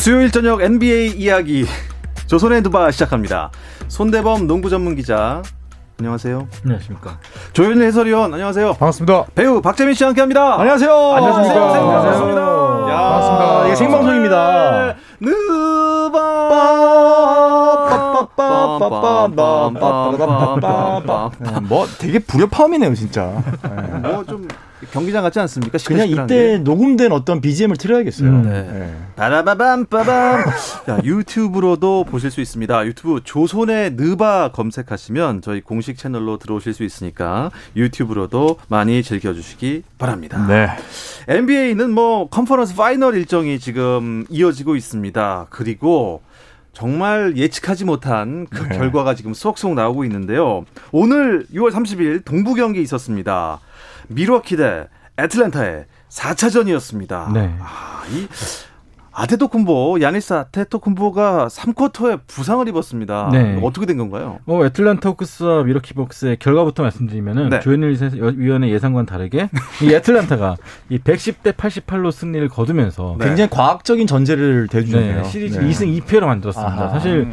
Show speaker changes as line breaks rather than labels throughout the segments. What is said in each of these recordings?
수요일 저녁 NBA 이야기 조선의 누바 시작합니다. 손대범 농구 전문 기자 안녕하세요.
안녕하십니까.
조현일 해설위원 안녕하세요.
반갑습니다.
배우 박재민 씨와 함께합니다.
안녕하세요.
안녕하세요.
안녕하세요.
반갑습니다.
야, 반갑습니다. 이게 생방송입니다.
느바
뭐 되게 불협화음이네요, 진짜.
뭐 좀 경기장 같지 않습니까?
그냥 이때 녹음된 어떤 BGM을 틀어야겠어요.
음, 네. 바라바밤 빠밤. 자, 유튜브로도 보실 수 있습니다. 유튜브 조선의 느바 검색하시면 저희 공식 채널로 들어오실 수 있으니까 유튜브로도 많이 즐겨주시기 바랍니다.
네.
NBA는 뭐 컨퍼런스 파이널 일정이 지금 이어지고 있습니다. 그리고 정말 예측하지 못한 그
네.
결과가 지금 속속 나오고 있는데요. 오늘 6월 30일 동부 경기 있었습니다. 밀워키 대 애틀랜타의 4차전이었습니다.
네.
아, 이 아테토쿤보, 야니스 아테토쿤보가 3쿼터에 부상을 입었습니다.
네.
어떻게 된 건가요?
어, 애틀란타 호크스와 밀워키 벅스의 결과부터 말씀드리면은
네.
조현일 위원의 예상과는 다르게 이 애틀란타가 이 110대 88로 승리를 거두면서
네.
굉장히 과학적인 전제를 대주네요.
네, 시리즈
네.
2승 2패로 만들었습니다.
아하.
사실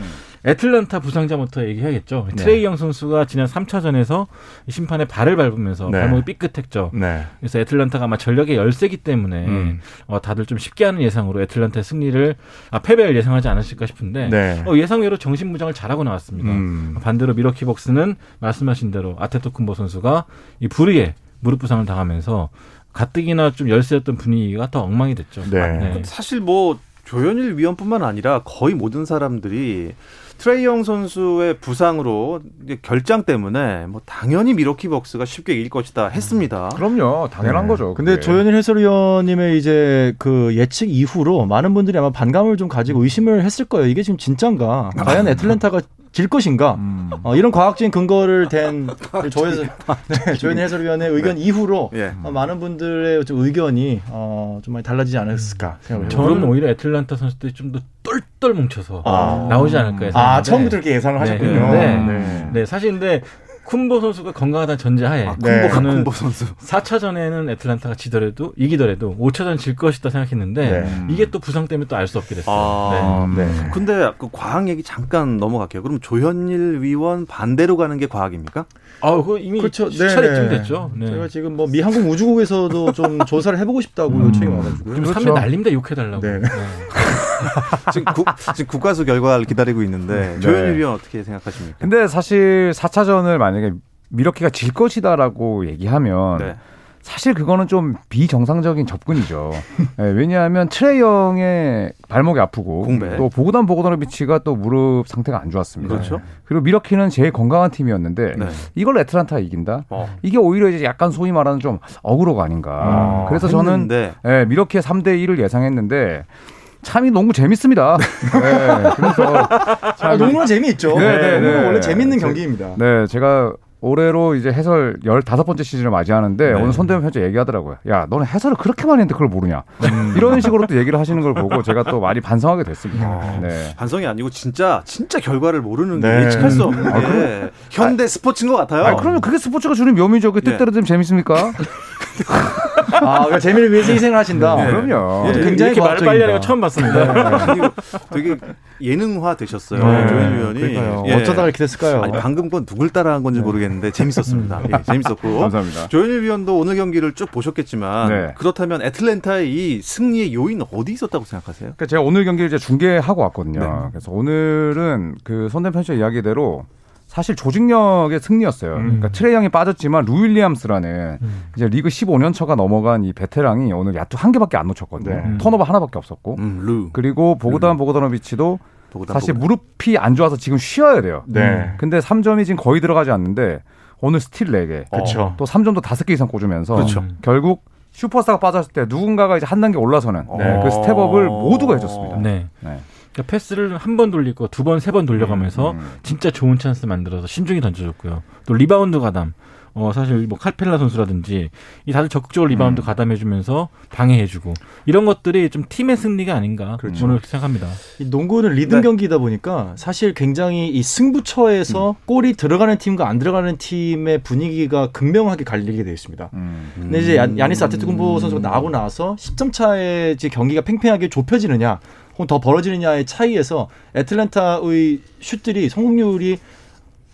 애틀란타 부상자부터 얘기해야겠죠.
네.
트레이 영 선수가 지난 3차전에서 심판의 발을 밟으면서
네.
발목이 삐끗했죠.
네.
그래서 애틀란타가 아마 전력의 열세기 때문에
음.
어, 다들 좀 쉽게 하는 예상으로 애틀란타의 승리를 아, 패배를 예상하지 않았을까 싶은데
네.
어, 예상외로 정신무장을 잘하고 나왔습니다.
음.
반대로 미러키 벅스는 말씀하신 대로 아테토쿤보 선수가 이 불의에 무릎 부상을 당하면서 가뜩이나 좀 열세였던 분위기가 더 엉망이 됐죠.
네.
사실 뭐 조현일 위원뿐만 아니라 거의 모든 사람들이 트레이영 선수의 부상으로 결장 때문에 뭐 당연히 미러키 벅스가 쉽게 이길 것이다 했습니다.
그럼요. 당연한
네.
거죠.
근데
그게.
조현일 해설위원님의 이제 그 예측 이후로 많은 분들이 아마 반감을 좀 가지고 의심을 했을 거예요. 이게 지금 진짠가? 과연 애틀랜타가 질 것인가?
음.
어, 이런 과학적인 근거를 댄 조해설, 네, 조현일 해설위원의 의견 이후로
예.
어, 많은 분들의 좀 의견이 어, 좀 많이 달라지지 않았을까 생각을 해요.
저는 오히려 애틀란타 선수들이 좀더 똘똘 뭉쳐서
아.
나오지 않을까 예상했는데
아, 처음부터 이렇게 예상을
네.
하셨군요.
네.
네.
네, 사실 근데 쿤보 선수가 건강하다는 전제하에
아,
네.
쿤보,
저는
쿤보 선수.
4차전에는 애틀란타가 지더라도 이기더라도 5차전 질 것이다 생각했는데
네.
이게 또 부상 때문에 또 알 수 없게 됐어요.
아,
네.
네.
근데 그 과학 얘기 잠깐 넘어갈게요. 그럼 조현일 위원 반대로 가는 게 과학입니까?
아, 그거 이미
그렇죠.
시차례쯤 됐죠. 네.
제가 지금 뭐미 항공 우주국에서도 좀 조사를 해보고 싶다고 요청이 와가지고요.
지금
그렇죠.
3회 날립니다. 욕해달라고.
네.
지금, 국, 지금 국가수 결과를 기다리고 있는데
네.
조현일 위원 어떻게 생각하십니까?
근데 사실 4차전을 만약에 미러키가 질 것이다라고 얘기하면
네.
사실 그거는 좀 비정상적인 접근이죠. 네, 왜냐하면 트레이영의 발목이 아프고
공배.
또 보고단 보고다노비치가 또 무릎 상태가 안 좋았습니다.
그렇죠.
그리고 미러키는 제일 건강한 팀이었는데
네.
이걸 애틀란타가 이긴다.
어.
이게 오히려 이제 약간 소위 말하는 좀 어그로가 아닌가.
아,
그래서 저는
했는데.
예, 미러키의 3대 1을 예상했는데 참이 너무 재밌습니다. 네, 그래서 참
아, 농구는 재미있죠.
네, 네,
농구는
네.
원래 재밌는
제-
경기입니다.
네, 제가 올해로 이제 해설 15번째 시즌을 맞이하는데
네.
오늘 손대문 편지 얘기하더라고요. 야, 너는 해설을 그렇게 많이 했는데 그걸 모르냐. 이런 식으로 또 얘기를 하시는 걸 보고 제가 또 많이 반성하게 됐습니다. 네.
반성이 아니고 진짜 진짜 결과를 모르는 게
네.
예측할 수 없는 게 현대 스포츠인 것 같아요.
아, 그러면 그게 스포츠가 주는 묘미죠. 그
예.
뜻대로 되면 재밌습니까?
아, 그러니까 재미를 위해서 희생을 하신다.
네.
그럼요.
네.
굉장히
이렇게 말을 빨리 하는 거. 처음 봤습니다.
그리고 되게 예능화 되셨어요.
네.
위원이.
그러니까요.
예.
어쩌다가 이렇게 됐을까요?
아니, 방금 건 누굴 따라한 건지 모르겠는데 재밌었습니다. 예, 재밌었고.
감사합니다.
조현일 위원도 오늘 경기를 쭉 보셨겠지만
네.
그렇다면 애틀랜타의 이 승리의 요인 어디 있었다고 생각하세요?
그러니까 제가 오늘 경기를 이제 중계하고 왔거든요.
네.
그래서 오늘은 그 손대 편 씨 이야기대로 사실 조직력의 승리였어요. 그러니까 트레이 영이 빠졌지만 루 윌리엄스라는 이제 리그 15년 차가 넘어간 이 베테랑이 오늘 야투 한 개밖에 안 놓쳤거든요.
네.
턴오버 하나밖에 없었고.
음, 루.
그리고 보그단 보그다노비치도
보그단
사실
보그단.
무릎이 안 좋아서 지금 쉬어야 돼요.
네.
근데 3점이 지금 거의 들어가지 않는데 오늘 스틸 4개.
그렇죠.
또 3점도 5개 이상 꽂으면서
그렇죠.
결국 슈퍼스타가 빠졌을 때 누군가가 이제 한 단계 올라서는
네.
그 step up을 모두가 해줬습니다.
네.
네.
그러니까 패스를 한 번 돌리고 두 번, 세 번 돌려가면서
음.
진짜 좋은 찬스 만들어서 신중히 던져줬고요. 또 리바운드 가담. 어, 사실 뭐 칼펠라 선수라든지 이 다들 적극적으로 리바운드 가담해주면서 방해해주고 이런 것들이 좀 팀의 승리가 아닌가
그렇죠.
오늘 생각합니다.
이 농구는 리듬
네.
경기이다 보니까 사실 굉장히 이 승부처에서 골이 들어가는 팀과 안 들어가는 팀의 분위기가 극명하게 갈리게 되어 있습니다.
음.
근데 이제 야- 야니스 아테토쿤보 선수가 나가고 나서 10점 차에 이제 경기가 팽팽하게 좁혀지느냐 혹은 더 벌어지느냐의 차이에서 애틀랜타의 슛들이 성공률이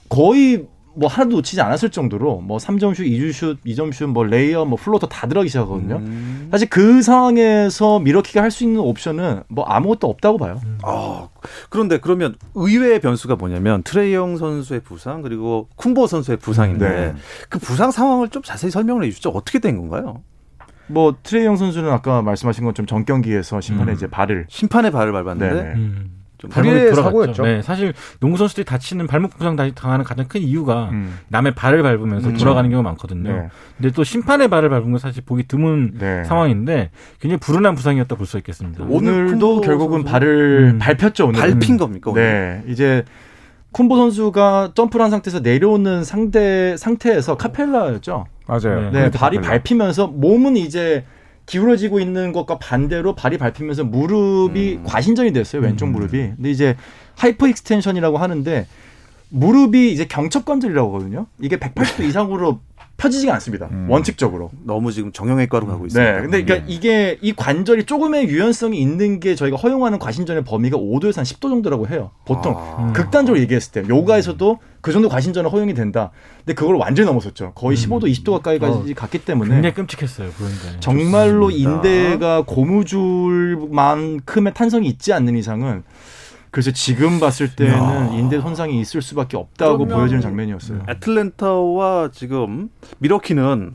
거의 뭐 하나도 놓치지 않았을 정도로 뭐 3점 슛, 2주 슛, 2점 슛, 뭐 레이업, 뭐 floater 다 들어가기 시작하거든요.
음.
사실 그 상황에서 밀워키가 할 수 있는 옵션은 뭐 아무것도 없다고 봐요.
아, 그런데 그러면 의외의 변수가 뭐냐면 트레이 영 선수의 부상 그리고 쿤보 선수의 부상인데
네.
그 부상 상황을 좀 자세히 설명을 해주죠. 어떻게 된 건가요?
뭐 트레이영 선수는 아까 말씀하신 것처럼 전 경기에서 심판에
음.
이제 발을
심판의 발을 밟았는데.
음.
좀
발목이
불의의
돌아갔죠.
사고였죠.
네, 사실 농구 선수들이 다치는 발목 부상 당하는 가장 큰 이유가
음.
남의 발을 밟으면서
음.
돌아가는 경우가 많거든요.
네.
근데 또 심판의 발을 밟은 건 사실 보기 드문
네.
상황인데 굉장히 불운한 부상이었다 볼 수 있겠습니다.
오늘
오늘도 결국은
선수?
발을
음.
밟혔죠. 오늘
밟힌 겁니까? 오늘?
네, 이제 쿤보 선수가 점프를 한 상태에서 내려오는 상대 상태에서 카펠라였죠.
맞아요.
네, 발이. 밟히면서 몸은 이제 기울어지고 있는 것과 반대로 발이 밟히면서 무릎이 과신전이 됐어요. 왼쪽 무릎이. 근데 이제 hyperextension이라고 하는데 무릎이 이제 경첩 관절이라고 하거든요. 이게 180도 이상으로 펴지지가 않습니다.
음.
원칙적으로.
너무 지금 정형외과로 가고 있습니다.
네. 근데 그러니까 이게 이 관절이 조금의 유연성이 있는 게 저희가 허용하는 과신전의 범위가 5도에서 한 10도 정도라고 해요. 보통
아.
극단적으로 얘기했을 때 요가에서도 그 정도 과신전은 허용이 된다. 근데 그걸 완전히 넘어섰죠. 거의 15도, 20도 가까이까지 갔기 때문에
굉장히 끔찍했어요. 그런데.
정말로
좋습니다.
인대가 고무줄만큼의 탄성이 있지 않는 이상은 그래서 지금 봤을 때는 인대 손상이 있을 수밖에 없다고 보여지는 장면이었어요.
애틀랜타와 지금 미러키는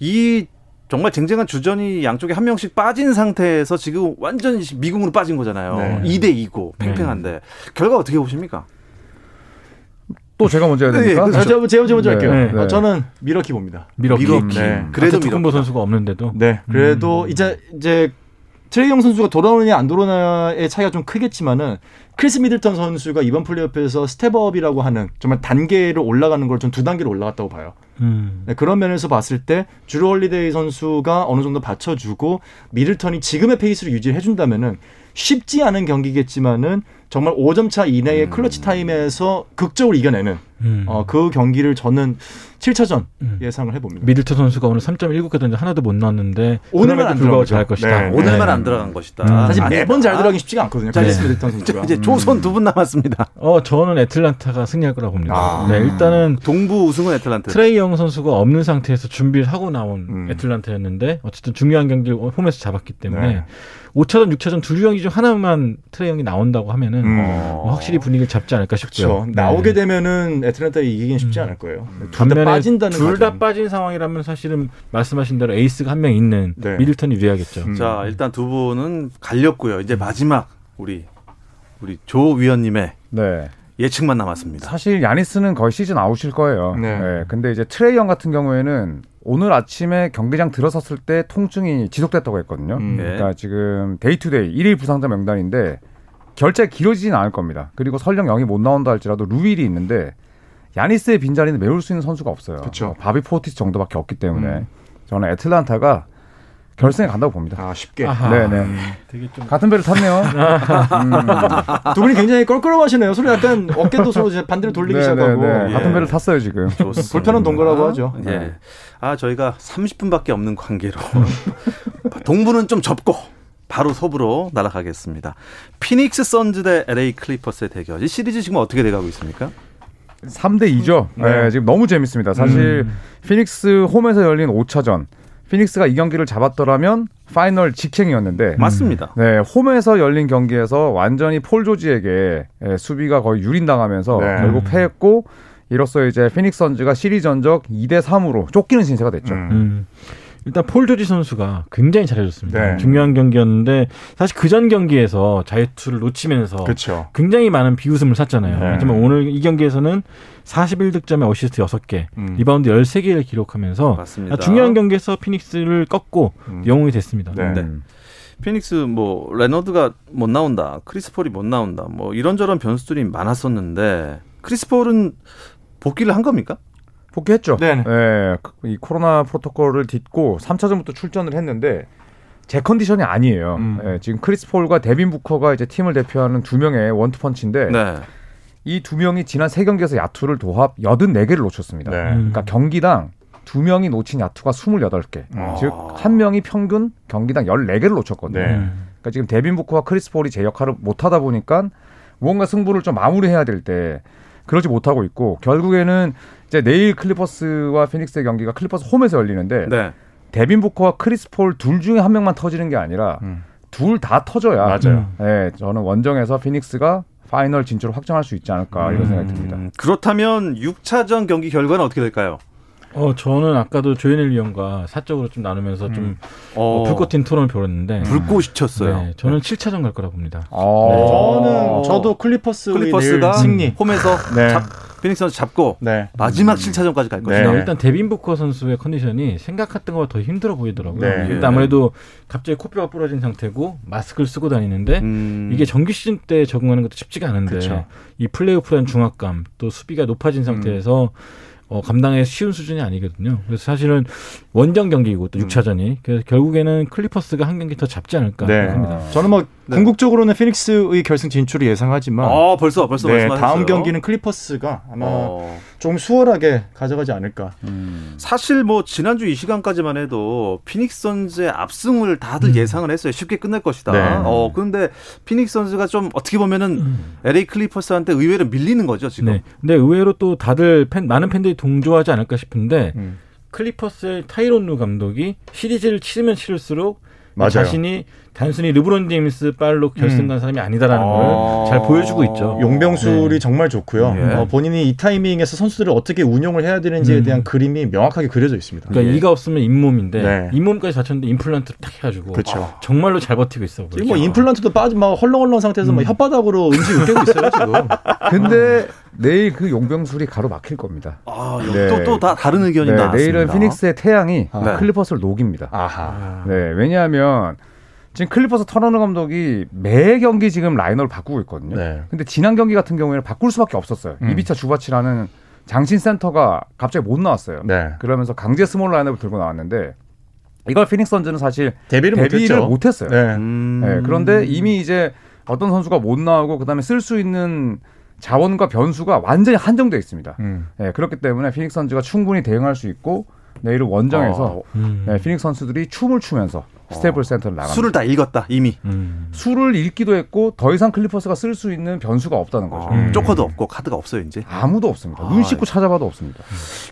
이 정말 쟁쟁한 주전이 양쪽에 한 명씩 빠진 상태에서 지금 완전히 미궁으로 빠진 거잖아요.
네.
2대 2고 팽팽한데 결과 어떻게 보십니까?
또 제가 먼저 해야
네,
됩니까?
그렇죠.
아, 제가, 제가 먼저 할게요.
네, 네.
어, 저는 밀워키 봅니다.
밀워키.
밀워키.
네.
그래도
그래도 쿤보
밀워키다.
선수가 없는데도.
네. 그래도 이제 이제 트레이 영 선수가 돌아오느냐 안 돌아오느냐의 차이가 좀 크겠지만은 크리스 미들턴 선수가 이번 플레이오프에서 step up이라고 하는 정말 단계를 올라가는 걸 좀 두 단계로 올라갔다고 봐요.
음.
네, 그런 면에서 봤을 때 즈루 홀리데이 선수가 어느 정도 받쳐주고 미들턴이 지금의 페이스를 유지해 준다면은 쉽지 않은 경기겠지만은 정말 5점 차 이내의 clutch time에서 극적으로 이겨내는
음.
어, 그 경기를 저는 7차전
음.
예상을 해봅니다.
미들턴 선수가 오늘 3.19개 던져 하나도 못 넣었는데
오늘만 안
불구하고
들어가죠.
잘할 것이다.
네.
오늘만
네.
안 들어간 것이다.
음.
사실. 매번 잘 들어가기 쉽지가 않거든요.
네.
크리스 미들턴 선수가.
이제 조선 두 분 남았습니다.
어, 저는 애틀랜타가 승리할 거라고 봅니다.
아.
네, 일단은
동부 우승은 애틀랜타.
트레이 영 선수가 없는 상태에서 준비를 하고 나온
음.
애틀랜타였는데 어쨌든 중요한 경기를 홈에서 잡았기 때문에
네.
5차전, 6차전 두 경기 중 하나만 트레이 영이 나온다고 하면은
음.
어, 확실히 분위기를 잡지 않을까 싶고요.
그렇죠.
네.
나오게 되면은 애틀랜타 이기긴 쉽지
음.
않을 거예요. 둘다
반면에
빠진다는
둘 다. 빠진 상황이라면 사실은 말씀하신 대로 에이스가 한 명 있는
네.
미들턴이 유리하겠죠.
음.
자, 일단 두 분은 갈렸고요. 이제 마지막 우리 우리 조 위원님의
네.
예측만 남았습니다.
사실 야니스는 거의 시즌 아웃일 거예요.
네.
네. 근데 이제 트레이 영 같은 경우에는 오늘 아침에 경기장 들어섰을 때 통증이 지속됐다고 했거든요.
음.
네.
그러니까 지금 day-to-day 일일 부상자 명단인데 결제 길어지진 않을 겁니다. 그리고 설령 영이 못 나온다 할지라도 루일이 있는데 야니스의 빈자리는 메울 수 있는 선수가 없어요.
그쵸.
어, 바비 포티스 정도밖에 없기 때문에
음.
저는 애틀란타가 결승에 간다고 봅니다.
아 쉽게.
아하.
네네.
되게 좀
같은 배를 탔네요. 음.
두 분이 굉장히 껄끄러워하시네요. 서로 약간 어깨도 서로 이제 반대로 돌리기 시작하고
네네네.
예.
같은 배를 탔어요 지금.
좋습니다.
불편한 동거라고 하죠.
예. 아, 저희가 30분밖에 없는 관계로 동부는 좀 접고 바로 서부로 날아가겠습니다. 피닉스 선즈 대 LA 클리퍼스의 대결. 이 시리즈 지금 어떻게 돼가고 있습니까?
3대 2죠.
네.
네, 지금 너무 재밌습니다. 사실
음.
피닉스 홈에서 열린 5차전. 피닉스가 이 경기를 잡았더라면 파이널 직행이었는데
맞습니다.
네, 홈에서 열린 경기에서 완전히 폴 조지에게 예, 수비가 거의 유린당하면서
네.
결국 패했고 이로써 이제 피닉스 선즈가 시리즈 전적 2대 3으로 쫓기는 신세가 됐죠.
음.
음. 일단 폴 조지 선수가 굉장히 잘해줬습니다.
네.
중요한 경기였는데 사실 그 전 경기에서 자유투를 놓치면서
그렇죠.
굉장히 많은 비웃음을 샀잖아요.
네.
하지만 오늘 이 경기에서는 41득점에 어시스트 6개,
음.
리바운드 13개를 기록하면서
맞습니다.
중요한 경기에서 피닉스를 꺾고
음.
영웅이 됐습니다.
네.
네. 피닉스 뭐 레너드가 못 나온다, 크리스 폴이 못 나온다, 뭐 이런저런 변수들이 많았었는데 크리스 폴은 복귀를 한 겁니까?
복귀했죠.
네네.
예, 이 코로나 프로토콜을 딛고 3차전부터 출전을 했는데 제 컨디션이 아니에요.
음.
예, 지금 크리스 폴과 데빈 부커가 이제 팀을 대표하는 두 명의 원투펀치인데
네.
이 두 명이 지난 세 경기에서 야투를 도합 84개를 놓쳤습니다.
네.
음.
그러니까 경기당 두 명이 놓친 야투가 28개.
아.
즉 한 명이 평균 경기당 14개를 놓쳤거든요.
네.
그러니까 지금 데빈 부커와 크리스 폴이 제 역할을 못 하다 보니까 무언가 승부를 좀 마무리해야 될 때 그러지 못하고 있고 결국에는 이제 내일 클리퍼스와 피닉스의 경기가 클리퍼스 홈에서 열리는데
네.
데빈 부커와 크리스 폴 둘 중에 한 명만 터지는 게 아니라
음.
둘다 터져야
맞아요.
네, 저는 원정에서 피닉스가 파이널 진출을 확정할 수 있지 않을까 이런 생각이 듭니다.
음, 그렇다면 6차전 경기 결과는 어떻게 될까요?
어, 저는 아까도 조현일 위원과 사적으로 좀 나누면서 좀
어,
어, 불꽃 튄 토론을 벌였는데
불꽃이 튀었어요.
네, 저는 7차전 갈 거라 봅니다.
어.
저는 저도 클리퍼스
클리퍼스가
승리.
홈에서
네.
잡, 피닉스 선즈 잡고
네.
마지막 7차전까지 갈 것이다.
네.
일단 데빈 부커 선수의 컨디션이 생각했던 것보다 더 힘들어 보이더라고요.
네.
일단 아무래도 갑자기 코뼈가 부러진 상태고 마스크를 쓰고 다니는데
음,
이게 정규 시즌 때 적응하는 것도 쉽지가 않은데
그쵸.
이 플레이오프라는 중압감 또 수비가 높아진 상태에서 어, 감당하기 쉬운 수준이 아니거든요. 그래서 사실은 원정 경기이고 또 6차전이 그래서 결국에는 클리퍼스가 한 경기 더 잡지 않을까
네.
생각합니다.
저는 뭐
네.
궁극적으로는 피닉스의 결승 진출을 예상하지만
어, 벌써 벌써
네. 다음 경기는 클리퍼스가 아마
어,
좀 수월하게 가져가지 않을까.
사실 뭐 지난주 이 시간까지만 해도 피닉스 선즈의 압승을 다들 예상을 했어요. 쉽게 끝날 것이다.
네.
어, 그런데 피닉스 선즈가 좀 어떻게 보면은 LA 클리퍼스한테 의외로 밀리는 거죠, 지금.
네. 근데 의외로 또 다들 팬, 많은 팬들이 동조하지 않을까 싶은데
음.
클리퍼스의 타이론 루 감독이 시리즈를 치르면 치를수록
맞아요.
자신이 단순히 르브론 제임스 빨로 결승
음.
간 사람이 아니다라는
아.
걸잘 보여주고 있죠.
용병술이
네.
정말 좋고요.
예.
어, 본인이 이 타이밍에서 선수들을 어떻게 운용을 해야 되는지에
음.
대한 그림이 명확하게 그려져 있습니다.
그러니까
예.
이가 없으면 잇몸인데
네.
잇몸까지 다쳤는데 임플란트를 딱 해가지고
그렇죠.
정말로 잘 버티고 있어.
지금 뭐 임플란트도 빠지 막 헐렁헐렁 상태에서 막 혓바닥으로 음식 으깨고 있어요 지금.
근데 내일 그 용병술이 가로막힐 겁니다.
아,
네.
또또 다 다른 의견이
네,
나왔습니다.
내일은 피닉스의 태양이
네.
클리퍼스를 녹입니다.
아하.
네, 왜냐하면 지금 클리퍼스 타이론 루 감독이 매 경기 지금 라인업을 바꾸고 있거든요.
네.
근데 지난 경기 같은 경우에는 바꿀 수밖에 없었어요.
음.
이비차 주바츠라는 장신 센터가 갑자기 못 나왔어요.
네.
그러면서 강제 스몰 라인업을 들고 나왔는데 이걸 피닉스 선즈는 사실
대비를
대비를. 못했어요.
네.
음.
네, 그런데 이미 이제 어떤 선수가 못 나오고 그다음에 쓸 수 있는 자원과 변수가 완전히 한정돼 있습니다.
음.
네, 그렇기 때문에 피닉스 선즈가 충분히 대응할 수 있고 내일은 원정에서
음.
네, 피닉스 선수들이 춤을 추면서 스테이플스 센터를 나갑니다.
수를 다 읽었다 이미.
음.
수를 읽기도 했고 더 이상 클리퍼스가 쓸 수 있는 변수가 없다는 거죠.
어, 조커도 없고 카드가 없어요 이제.
아무도 없습니다.
아,
눈 씻고 찾아봐도 없습니다.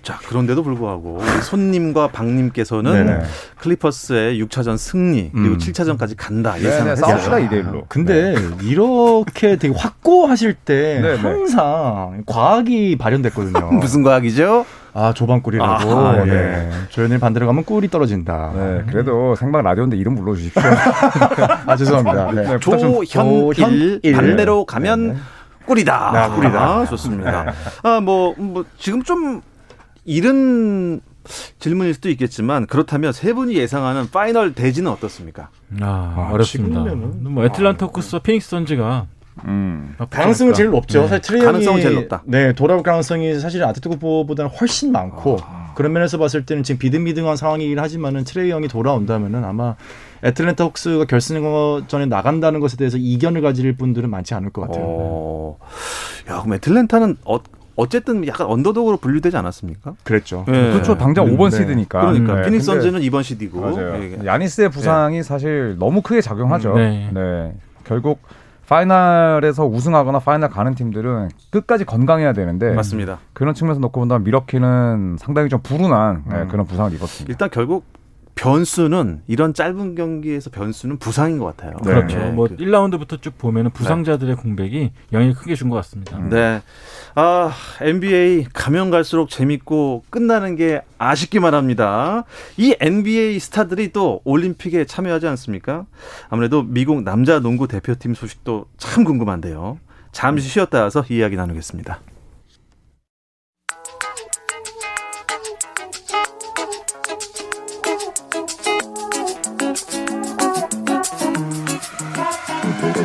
자 그런데도 불구하고 손님과 박님께서는
네네.
클리퍼스의 6차전 승리 그리고
음.
7차전까지 간다
네,
예상을
네,
했어요.
싸웁시다 2대 1로.
근데 이렇게 되게 확고하실 때
네, 네.
항상 과학이 발현됐거든요.
무슨 과학이죠?
아 조방꿀이라고.
아,
네.
네.
조현일 반대로 가면 꿀이 떨어진다.
네, 그래도 생방 라디오인데 이름 불러주십시오.
아 죄송합니다. 네.
네,
조현일. 반대로 가면
네, 네.
꿀이다.
네, 꿀이다.
아, 좋습니다. 아, 뭐, 뭐, 지금 좀 이른 질문일 수도 있겠지만 그렇다면 세 분이 예상하는 파이널 대진은 어떻습니까?
아,
아,
어렵습니다.
지금이면은-
뭐 애틀란타 호크스와 피닉스 선즈가
음.
가능성은. 제일 높죠.
네.
사실 트레이
가능성은
영이
제일 높다.
네, 돌아올 가능성이 사실 아데토쿤보보다는 훨씬 많고
아.
그런 면에서 봤을 때는 지금 비등비등한 상황이긴 하지만은 트레이 영이 돌아온다면은 아마 애틀랜타 호크스가 결승전에 나간다는 것에 대해서 이견을 가질 분들은 많지 않을 것 같아요.
어, 야, 그럼 애틀랜타는 어, 어쨌든 약간 언더독으로 분류되지 않았습니까?
그랬죠.
네.
그렇죠. 당장
네.
5번
네.
시드니까.
그러니까
네,
피닉스 선즈는 2번 시드고
맞아요.
예.
야니스의 부상이 사실 너무 크게 작용하죠.
네.
네. 결국 파이널에서 우승하거나 파이널 가는 팀들은 끝까지 건강해야 되는데
맞습니다.
그런 측면에서 놓고 본다면 밀워키는 상당히 좀 불운한 네,
음.
그런 부상을 입었습니다.
일단 결국 변수는 이런 짧은 경기에서 변수는 부상인 것 같아요.
네.
그렇죠.
네.
뭐
그-
1라운드부터 쭉 보면은 부상자들의 공백이 영향을 크게 준 것 같습니다.
네. 아, NBA 가면 갈수록 재밌고 끝나는 게 아쉽기만 합니다. 이 NBA 스타들이 또 올림픽에 참여하지 않습니까? 아무래도 미국 남자 농구 대표팀 소식도 참 궁금한데요. 잠시 쉬었다 와서 이야기 나누겠습니다.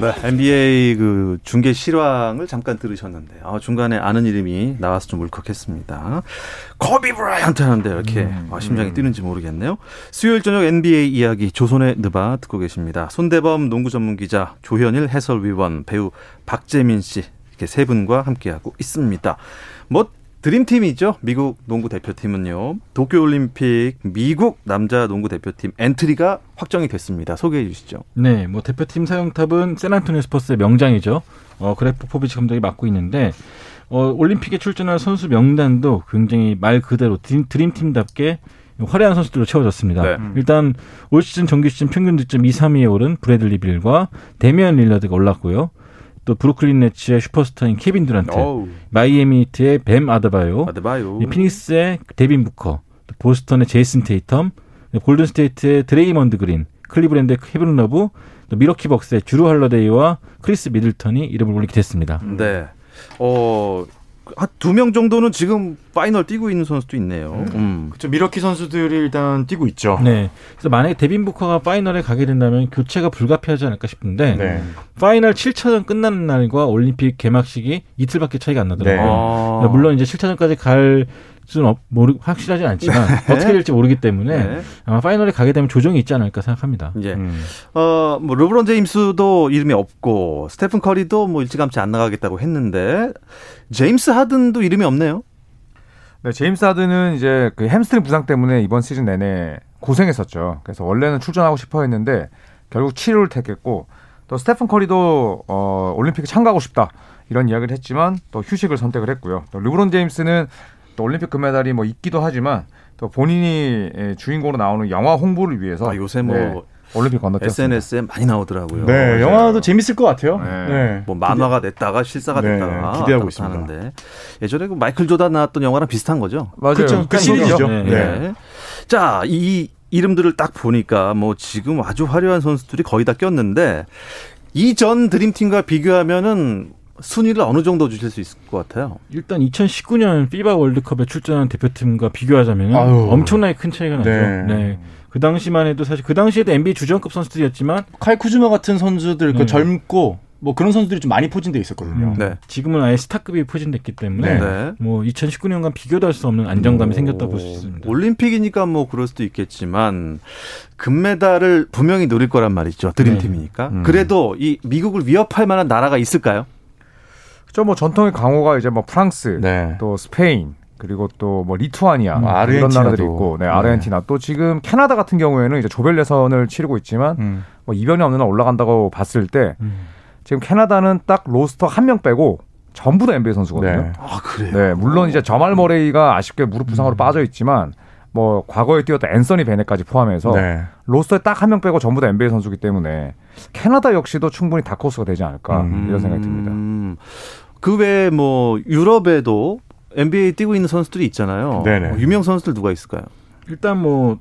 네, NBA 그 중계 실황을 잠깐 들으셨는데 아, 중간에 아는 이름이 나와서 좀 울컥했습니다. 코비 브라이언트 하는데 이렇게
음,
아, 심장이 뛰는지 모르겠네요. 수요일 저녁 NBA 이야기 조선의 느바 듣고 계십니다. 손대범 농구 전문 기자, 조현일 해설위원, 배우 박재민 씨 이렇게 세 분과 함께하고 있습니다. 뭐 드림팀이죠. 미국 농구 대표팀은요. 도쿄올림픽 미국 남자 농구 대표팀 엔트리가 확정이 됐습니다. 소개해 주시죠.
네, 뭐 대표팀 사령탑은 샌안토니오 스퍼스의 명장이죠. 어, 그렉 포포비치 감독이 맡고 있는데 어, 올림픽에 출전할 선수 명단도 굉장히 말 그대로 드림, 드림팀답게 화려한 선수들로 채워졌습니다.
네.
일단 올 시즌 정규 시즌 평균 득점 2, 3위에 오른 브래들리 빌과 데미안 릴러드가 올랐고요. 또 브루클린 네츠의 슈퍼스타인 케빈 듀란트,
어우,
마이애미 히트의 뱀 아드바요,
아드바요.
이 피닉스의 데빈 부커, 또 보스턴의 제이슨 테이텀, 골든 스테이트의 드레이먼드 그린, 클리브랜드의 케빈 러브, 또 밀워키 벅스의 즈루 할러데이와 크리스 미들턴이 이름을 올리게 됐습니다.
네. 어, 한두명 정도는 지금 파이널 뛰고 있는 선수도 있네요. 음.
그렇죠. 밀워키 선수들이 일단 뛰고 있죠.
네. 그래서 만약에 데빈 부커가 파이널에 가게 된다면 교체가 불가피하지 않을까 싶은데
네.
파이널 7차전 끝나는 날과 올림픽 개막식이 이틀밖에 차이가 안 나더라고요.
네.
아.
물론 이제 7차전까지 갈 수는 없, 모르, 확실하지 않지만 어떻게 될지 모르기 때문에
네.
아마 파이널에 가게 되면 조정이 있지 않을까 생각합니다.
이제
음.
어, 뭐 르브론 제임스도 이름이 없고 스테픈 커리도 뭐 일찌감치 안 나가겠다고 했는데 제임스 하든도 이름이 없네요.
네, 제임스 하든은 이제 그 햄스트링 부상 때문에 이번 시즌 내내 고생했었죠. 그래서 원래는 출전하고 싶어 했는데 결국 치료를 택했고 또 스테픈 커리도 어, 올림픽에 참가하고 싶다 이런 이야기를 했지만 또 휴식을 선택을 했고요. 또 르브론 제임스는 또 올림픽 금메달이 뭐 있기도 하지만 또 본인이 예, 주인공으로 나오는 영화 홍보를 위해서
아, 요새 뭐
네, 올림픽 건너뛰었습니다.
SNS에 많이 나오더라고요.
네, 영화도 재밌을 것 같아요.
네.
네.
뭐 만화가 됐다가 실사가
네,
됐다가
기대하고 있습니다.
하는데 예전에 그 마이클 조단 나왔던 영화랑 비슷한 거죠.
맞아요.
그렇죠. 그 시리즈죠.
네.
네. 자, 이 이름들을 딱 보니까 뭐 지금 아주 화려한 선수들이 거의 다 꼈는데 이전 드림팀과 비교하면은 순위를 어느 정도 주실 수 있을 것 같아요.
일단 2019년 피바 월드컵에 출전한 대표팀과 비교하자면. 엄청나게 큰 차이가 나죠.
네.
네. 그 당시만 해도 사실 그 당시에도 NBA 주전급 선수들이었지만
칼 쿠즈마 같은 선수들 그
네.
젊고 뭐 그런 선수들이 좀 많이 포진돼 있었거든요.
네.
지금은 아예 스타급이 포진됐기 때문에
네.
뭐 2019년과 비교도 할 수 없는 안정감이
오.
생겼다 볼 수 있습니다.
올림픽이니까 뭐 그럴 수도 있겠지만 금메달을 분명히 노릴 거란 말이죠. 드림팀이니까.
음.
그래도 이 미국을 위협할 만한 나라가 있을까요?
그죠 뭐 전통의 강호가 이제 뭐 프랑스,
네.
또 스페인, 그리고 또 뭐 리투아니아
음,
이런
아르헨티나도.
나라들이 있고, 네,
네.
아르헨티나 또 지금 캐나다 같은 경우에는 이제 조별 예선을 치르고 있지만
음.
뭐 이변이 없는 한 올라간다고 봤을 때
음.
지금 캐나다는 딱 로스터 한 명 빼고 전부 다 NBA 선수거든요.
네.
아, 그래요?
네, 물론 이제 저말 머레이가 아쉽게 무릎 부상으로 빠져 있지만 뭐 과거에 뛰었던 앤서니 베넷까지 포함해서
네.
로스터에 딱 한 명 빼고 전부 다 NBA 선수기 때문에 캐나다 역시도 충분히 다크호스가 되지 않을까
음.
이런 생각이 듭니다.
음, 그 외에 뭐 유럽에도 NBA 뛰고 있는 선수들이 있잖아요.
네네.
뭐 유명 선수들 누가 있을까요?
일단 뭐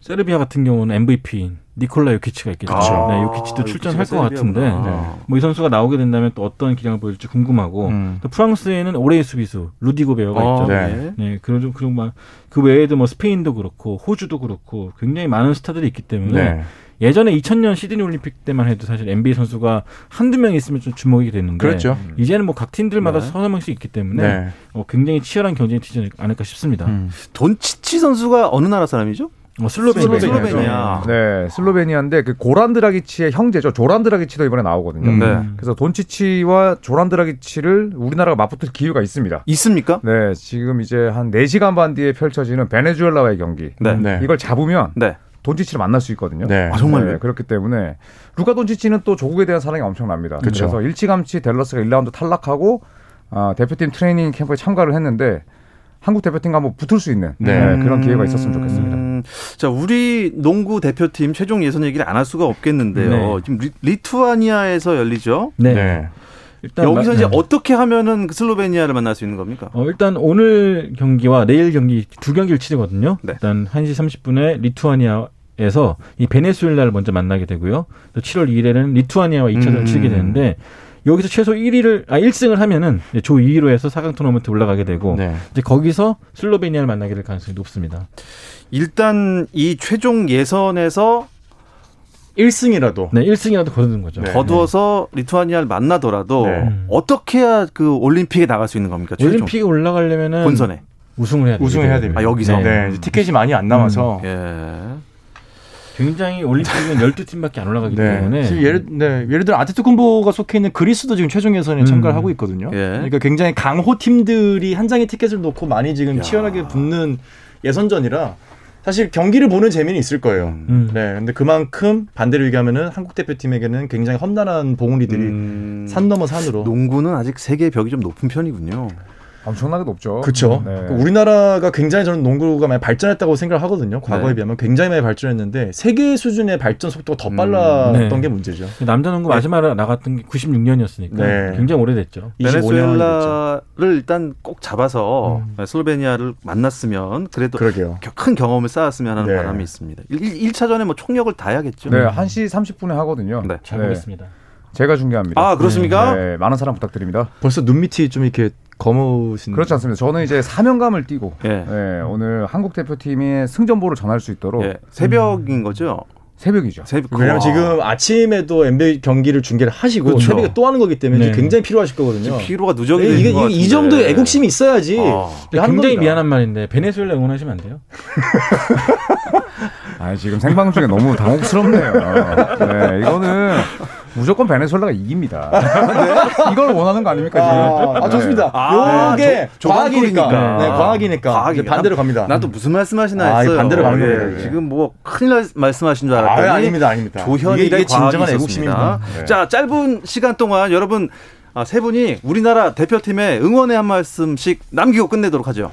세르비아 같은 경우는 MVP인 니콜라 요키치가 있겠죠.
그렇죠.
네, 요키치도
아,
출전할 것 같은데
세르비아구나.
네.
뭐이 선수가 나오게 된다면 또 어떤 기량을 보일지 궁금하고
음.
또 프랑스에는 올해의 수비수 루디 고베어가
어,
있죠.
네.
네, 그런 그런 막그 외에도 뭐 스페인도 그렇고 호주도 그렇고 굉장히 많은 스타들이 있기 때문에
네.
예전에 2000년 시드니 올림픽 때만 해도 사실 NBA 선수가 한두 명 있으면 좀 주목이 됐는데
그렇죠.
이제는 뭐 각 팀들마다
네.
서너 명씩 있기 때문에
네.
어, 굉장히 치열한 경쟁이 되지 않을까 싶습니다.
음.
돈치치 선수가 어느 나라 사람이죠?
어, 슬로베니아.
슬로베니아.
네, 슬로베니아인데 그 고란 드라기치의 형제죠. 조란 드라기치도 이번에 나오거든요.
음.
네.
그래서 돈치치와 조란 드라기치를 우리나라가 맞붙을 기회가 있습니다.
있습니까?
네, 지금 이제 한 4시간 반 뒤에 펼쳐지는 베네수엘라와의 경기.
네.
네.
이걸 잡으면
네.
돈치치를 만날 수 있거든요.
네.
아, 정말요?
그렇기 때문에 루카 돈치치는 또 조국에 대한 사랑이 엄청납니다.
그쵸.
그래서 일찌감치 댈러스가 1라운드 탈락하고 아, 대표팀 트레이닝 캠프에 참가를 했는데 한국 대표팀과 한번 붙을 수 있는
네.
네, 그런 기회가 있었으면 좋겠습니다.
음, 자, 우리 농구 대표팀 최종 예선 얘기를 안 할 수가 없겠는데요.
네.
지금 리, 투아니아에서 열리죠.
네.
네.
일단
여기서
마-
이제
네.
어떻게 하면은 그 슬로베니아를 만날 수 있는 겁니까?
어, 일단 오늘 경기와 내일 경기 두 경기를 치르거든요.
네.
일단 1시 30분에 리투아니아 에서 이 베네수엘라를 먼저 만나게 되고요. 또 7월 2일에는 리투아니아와 2차전을
음.
치르게 되는데 여기서 최소 1위를 아 1승을 하면은 조 2위로 해서 4강 토너먼트 올라가게 되고
네.
이제 거기서 슬로베니아를 만나게 될 가능성이 높습니다.
일단 이 최종 예선에서
1승이라도
네, 1승이라도 거두는 거죠.
네.
거두어서 리투아니아를 만나더라도
네.
어떻게 해야 그 올림픽에 나갈 수 있는 겁니까? 최종
올림픽에 올라가려면은
본선에.
우승을 해야 돼요.
우승을 해야 됩니다.
아, 여기서?
네.
네, 티켓이 많이 안 남아서
예.
굉장히 올림픽은 12팀밖에 안 올라가기
네.
때문에
지금 예를, 네, 예를 들어 아테트쿤보가 속해 있는 그리스도 지금 최종 예선에
음.
참가를 하고 있거든요.
예.
그러니까 굉장히 강호 팀들이 한 장의 티켓을 놓고 많이 지금
야.
치열하게 붙는 예선전이라 사실 경기를 보는 재미는 있을 거예요.
음.
네, 근데 그만큼 반대로 얘기하면은 한국 대표팀에게는 굉장히 험난한 봉우리들이
음,
산 넘어 산으로.
농구는 아직 세계 벽이 좀 높은 편이군요.
엄청나게 높죠.
그렇죠.
네.
우리나라가 굉장히 저는 농구가 많이 발전했다고 생각을 하거든요. 과거에
네.
비하면 굉장히 많이 발전했는데 세계 수준의 발전 속도가 더 빨랐던
네.
게 문제죠.
남자 농구 마지막에 나갔던 게 96년이었으니까
네.
굉장히 오래됐죠.
25년 됐죠.
베네수엘라를 일단 꼭 잡아서
음.
슬로베니아를 만났으면 그래도
그러게요.
겨- 큰 경험을 쌓았으면 하는
네.
바람이 있습니다. 1, 차전에 뭐 총력을 다해야겠죠.
네, 1시 30분에 하거든요.
네.
잘 보겠습니다.
제가 중계합니다.
아, 그렇습니까?
네, 많은 사랑 부탁드립니다.
벌써 눈 밑이 좀 이렇게 검으신.
그렇지 않습니다. 저는 이제 사명감을 띠고
예.
네, 오늘 한국 대표팀의 승전보를 전할 수 있도록
예, 새벽인 거죠.
새벽이죠.
새벽.
왜냐면
와.
지금 아침에도 NBA 경기를 중계를 하시고
그렇죠.
새벽에 또 하는 거기 때문에
네.
굉장히 필요하실 거거든요.
피로가 누적이
네, 이게, 이. 정도의 애국심이 있어야지.
아.
굉장히
겁니다.
미안한 말인데 베네수엘라 응원하시면 안 돼요?
아, 지금 생방 중에 너무 당혹스럽네요. 네, 이거는 무조건 베네수엘라가 이깁니다. 네? 이걸 원하는 거 아닙니까 지금?
아, 아, 좋습니다.
아,
요게
조-
과학이니까. 네, 과학이니까.
과학이니까.
이제 반대로 갑니다.
나도 무슨 말씀하시나
아,
했어요.
반대로 가는
예,
거예요, 예.
지금 뭐 큰일 날 말씀하신 줄 알았더니
아, 아닙니다, 아닙니다.
조현일의
이게- 이게 진정한
과학이 애국심입니다.
네.
자, 짧은 시간 동안 여러분 아, 세 분이 우리나라 대표팀에 응원의 한 말씀씩 남기고 끝내도록 하죠.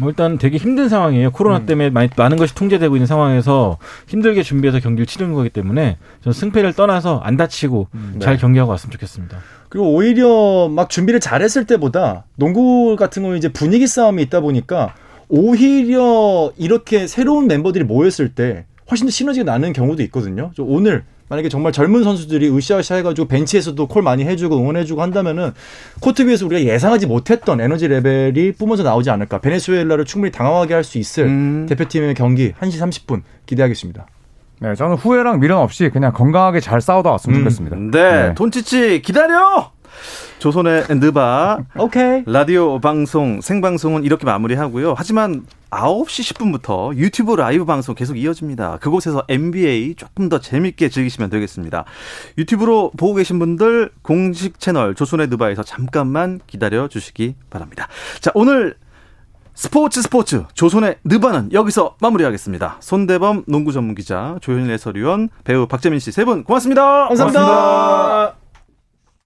뭐 일단 되게 힘든 상황이에요. 코로나
음.
때문에 많이, 많은 것이 통제되고 있는 상황에서 힘들게 준비해서 경기를 치르는 거기 때문에 저는 승패를 떠나서 안 다치고 잘 경기하고 왔으면 좋겠습니다.
그리고 오히려 막 준비를 잘했을 때보다 농구 같은 경우는 이제 분위기 싸움이 있다 보니까 오히려 이렇게 새로운 멤버들이 모였을 때 훨씬 더 시너지가 나는 경우도 있거든요. 저 오늘 만약에 정말 젊은 선수들이 으쌰으쌰 해가지고 벤치에서도 콜 많이 해주고 응원해주고 한다면은 코트 위에서 우리가 예상하지 못했던 에너지 레벨이 뿜어져 나오지 않을까. 베네수엘라를 충분히 당황하게 할 수 있을
음.
대표팀의 경기 1시 30분 기대하겠습니다.
네, 저는 후회랑 미련 없이 그냥 건강하게 잘 싸우다 왔으면
음,
좋겠습니다.
네, 돈치치 기다려. 조선의 느바
오케이.
라디오 방송 생방송은 이렇게 마무리하고요. 하지만 9시 10분부터 유튜브 라이브 방송 계속 이어집니다. 그곳에서 NBA 조금 더 재밌게 즐기시면 되겠습니다. 유튜브로 보고 계신 분들 공식 채널 조선의 느바에서 잠깐만 기다려 주시기 바랍니다. 자, 오늘 스포츠 스포츠 조선의 느바는 여기서 마무리하겠습니다. 손대범 농구 전문 기자 조현일 해설위원 배우 박재민 씨 세 분 고맙습니다.
감사합니다.